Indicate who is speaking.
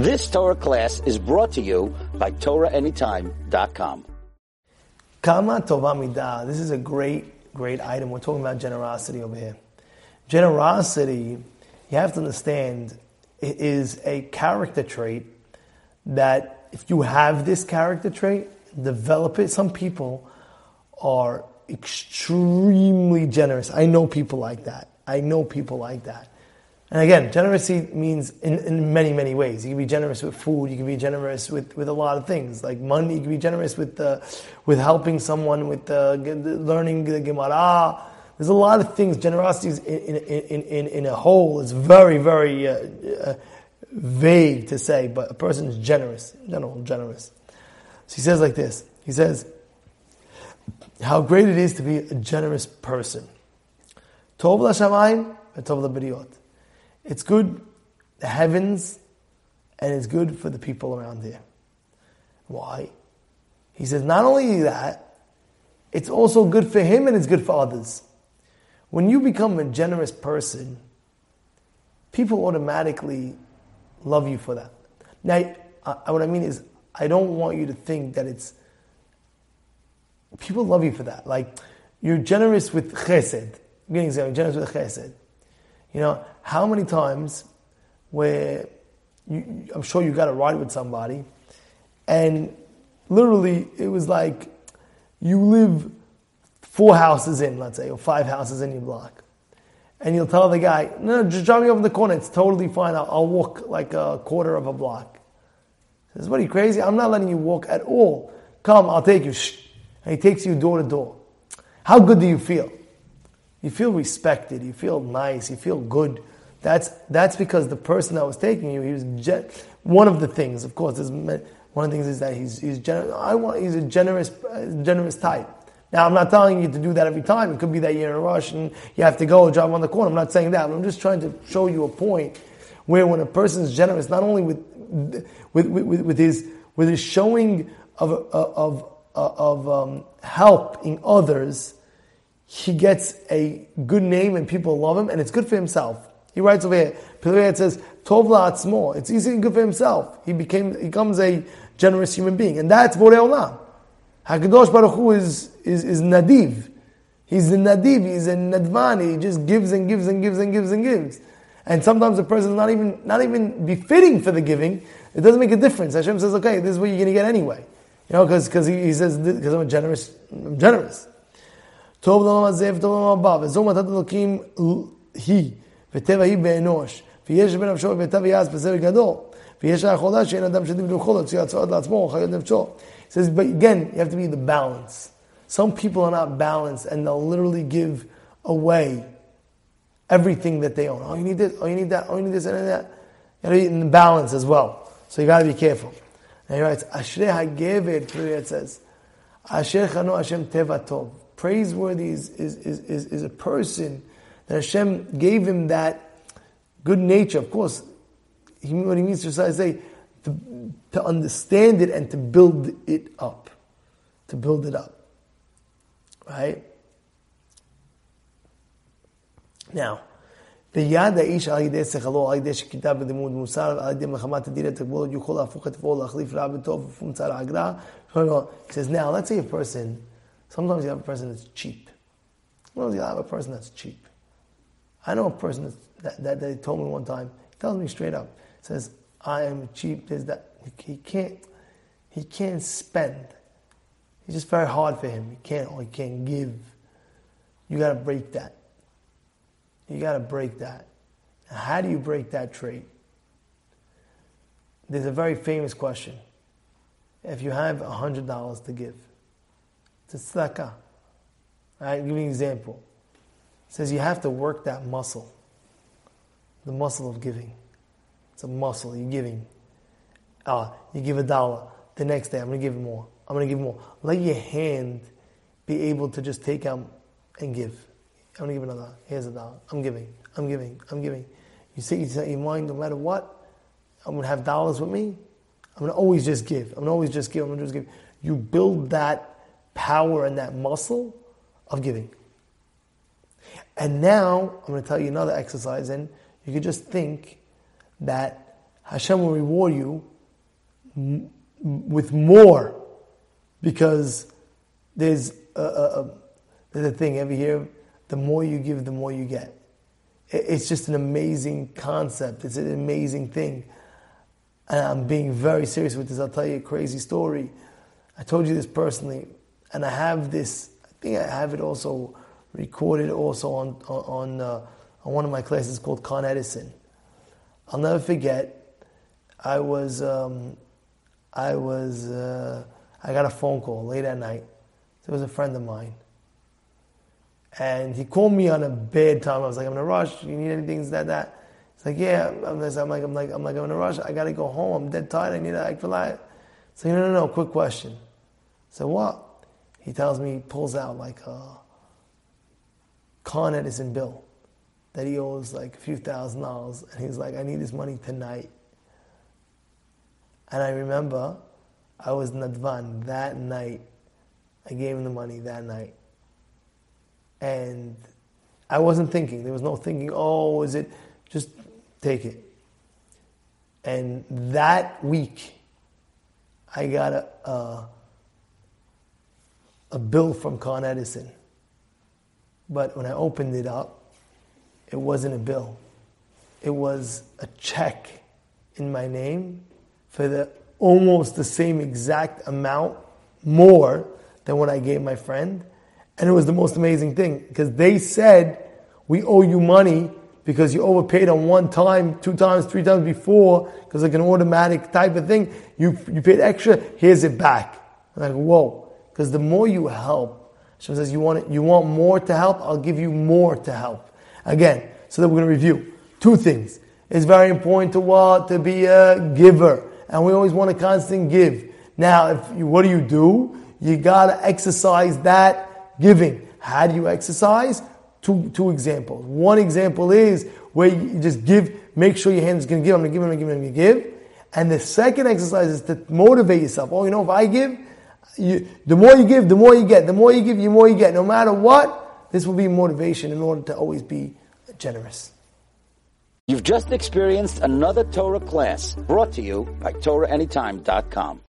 Speaker 1: This Torah class is brought to you by TorahAnytime.com.
Speaker 2: Kama Tova Midah. This is a great, great item. We're talking about generosity over here. Generosity, you have to understand, is a character trait that if you have this character trait, develop it. Some people are extremely generous. I know people like that. I know people like that. And again, generosity means in, in many, many ways. You can be generous with food. You can be generous with, with a lot of things, like money. You can be generous with uh, with helping someone, with uh, learning the Gemara. There's a lot of things. Generosity is in, in, in, in a whole is very, very uh, uh, vague to say, but a person is generous, general, generous. So he says like this. He says, how great it is to be a generous person. Tov l'shamayim and tov l'biriyot. It's good, the heavens, and it's good for the people around here. Why? He says, not only that, it's also good for him and it's good for others. When you become a generous person, people automatically love you for that. Now, what I mean is, I don't want you to think that it's. People love you for that. Like, you're generous with chesed. Getting generous with chesed. You know, how many times where you, I'm sure you got a ride with somebody, and literally it was like you live four houses in, let's say, or five houses in your block. And you'll tell the guy, no, just drop me over the corner. It's totally fine. I'll, I'll walk like a quarter of a block. He says, what are you crazy? I'm not letting you walk at all. Come, I'll take you. And he takes you door to door. How good do you feel? You feel respected. You feel nice. You feel good. That's, that's because the person that was taking you, he was one of the things. Of course, one of the things is that he's he's generous. I want he's a generous generous type. Now, I'm not telling you to do that every time. It could be that you're in a rush and you have to go drive on the corner. I'm not saying that. I'm just trying to show you a point where when a person is generous, not only with with, with, with his with his showing of of of um, helping others he gets a good name and people love him, and it's good for himself. He writes over here, it says, Tov la'atzmo. It's easy and good for himself. He became, he becomes a generous human being. And that's Borei Olam. HaKadosh Baruch Hu is, is, is Nadiv. He's a Nadiv, he's a Nadvan. He just gives and gives and gives and gives and gives. And sometimes the person is not even, not even befitting for the giving. It doesn't make a difference. Hashem says, okay, this is what you're going to get anyway. You know, because he, he says, because I'm a generous, I'm generous. טוב לעולם הזה וטוב לעולם הבא, וזו מתת אלוקים היא, וטבע היא באנוש, ויש בנפשו וביתה ויעש בסבל גדול, ויש האחרונה שאין אדם שדים ולמחול, הוציאו הצעות לעצמו, חיות נפשו. It says, but again, you have to be the balance. Some people are not balanced, and they'll literally give away everything that they own. Oh, you need this, oh, you need that, oh, you need this, and that. You gotta be in balance as well. So you gotta be careful. And he writes, Ashrei HaGever, it says, Asher Chano Hashem Teva Tov praiseworthy is, is, is, is, a person that Hashem gave him that good nature. Of course, he, what he means to say, to, to understand it and to build it up. To build it up. Right? Now, ביד האיש על ידי שכלו, על ידי שכיתה בלימוד מוסר, על ידי מחמת הדין התגבולות, יכול להפוך את תפעול, להחליף רע בטוב ופומצה לעגלה. He says, now, let's say a person Sometimes you have a person that's cheap. Sometimes you have a person that's cheap. I know a person that, that, that told me one time, he tells me straight up, says, I am cheap, there's that. He can't, he can't spend. It's just very hard for him. He can't, he can't give. You gotta break that. You gotta break that. Now, how do you break that trait? There's a very famous question. If you have $100 to give, it's a tzedakah. I'll give you an example. It says you have to work that muscle. The muscle of giving. It's a muscle. You're giving. Uh, you give a dollar. The next day, I'm going to give more. I'm going to give more. Let your hand be able to just take out and give. I'm going to give another. Here's a dollar. I'm giving. I'm giving. I'm giving. You say, you say your mind, no matter what, I'm going to have dollars with me. I'm going to always just give. I'm going to always just give. I'm going to just give. You build that power and that muscle of giving. And now I'm going to tell you another exercise, and you could just think that Hashem will reward you m- with more because there's a, a, a, there's a thing every year the more you give, the more you get. It's just an amazing concept. It's an amazing thing. And I'm being very serious with this. I'll tell you a crazy story. I told you this personally, and I have this. I think I have it also recorded also on on uh, on one of my classes called Con Edison. I'll never forget. I was um, I was uh, I got a phone call late at night. It was a friend of mine, and he called me on a bad time. I was like, I'm in a rush. You need anything? Is that that? He's like, yeah. I'm, I'm like, I'm like, I'm like, I'm in a rush. I gotta go home. I'm dead tired. I need to act for life. So no, no, no. Quick question. So what? He tells me, he pulls out like a Con Edison bill that he owes like a few thousand dollars, and he's like, I need this money tonight. And I remember I was Nadvan that night. I gave him the money that night. And I wasn't thinking. There was no thinking, oh, is it? Just take it. And that week, I got a, a, a bill from Con Edison. But when I opened it up, it wasn't a bill. It was a check in my name for the almost the same exact amount more than what I gave my friend. And it was the most amazing thing because they said, We owe you money because you overpaid on one time, two times, three times before, because like an automatic type of thing. You, you paid extra, here's it back. I'm like, whoa. Because the more you help, Hashem says, you want, it, you want more to help? I'll give you more to help. Again, so that we're going to review two things. It's very important to what? To be a giver and we always want a constant give. Now, if you, what do you do? You gotta exercise that giving. How do you exercise? Two, two examples. One example is where you just give, make sure your hand is gonna give, I'm gonna give, I'm gonna give, I'm gonna give. And the second exercise is to motivate yourself. Oh, you know, if I give, you, the more you give, the more you get. The more you give, the more you get. No matter what, this will be motivation in order to always be generous.
Speaker 1: You've just experienced another Torah class brought to you by TorahAnytime.com.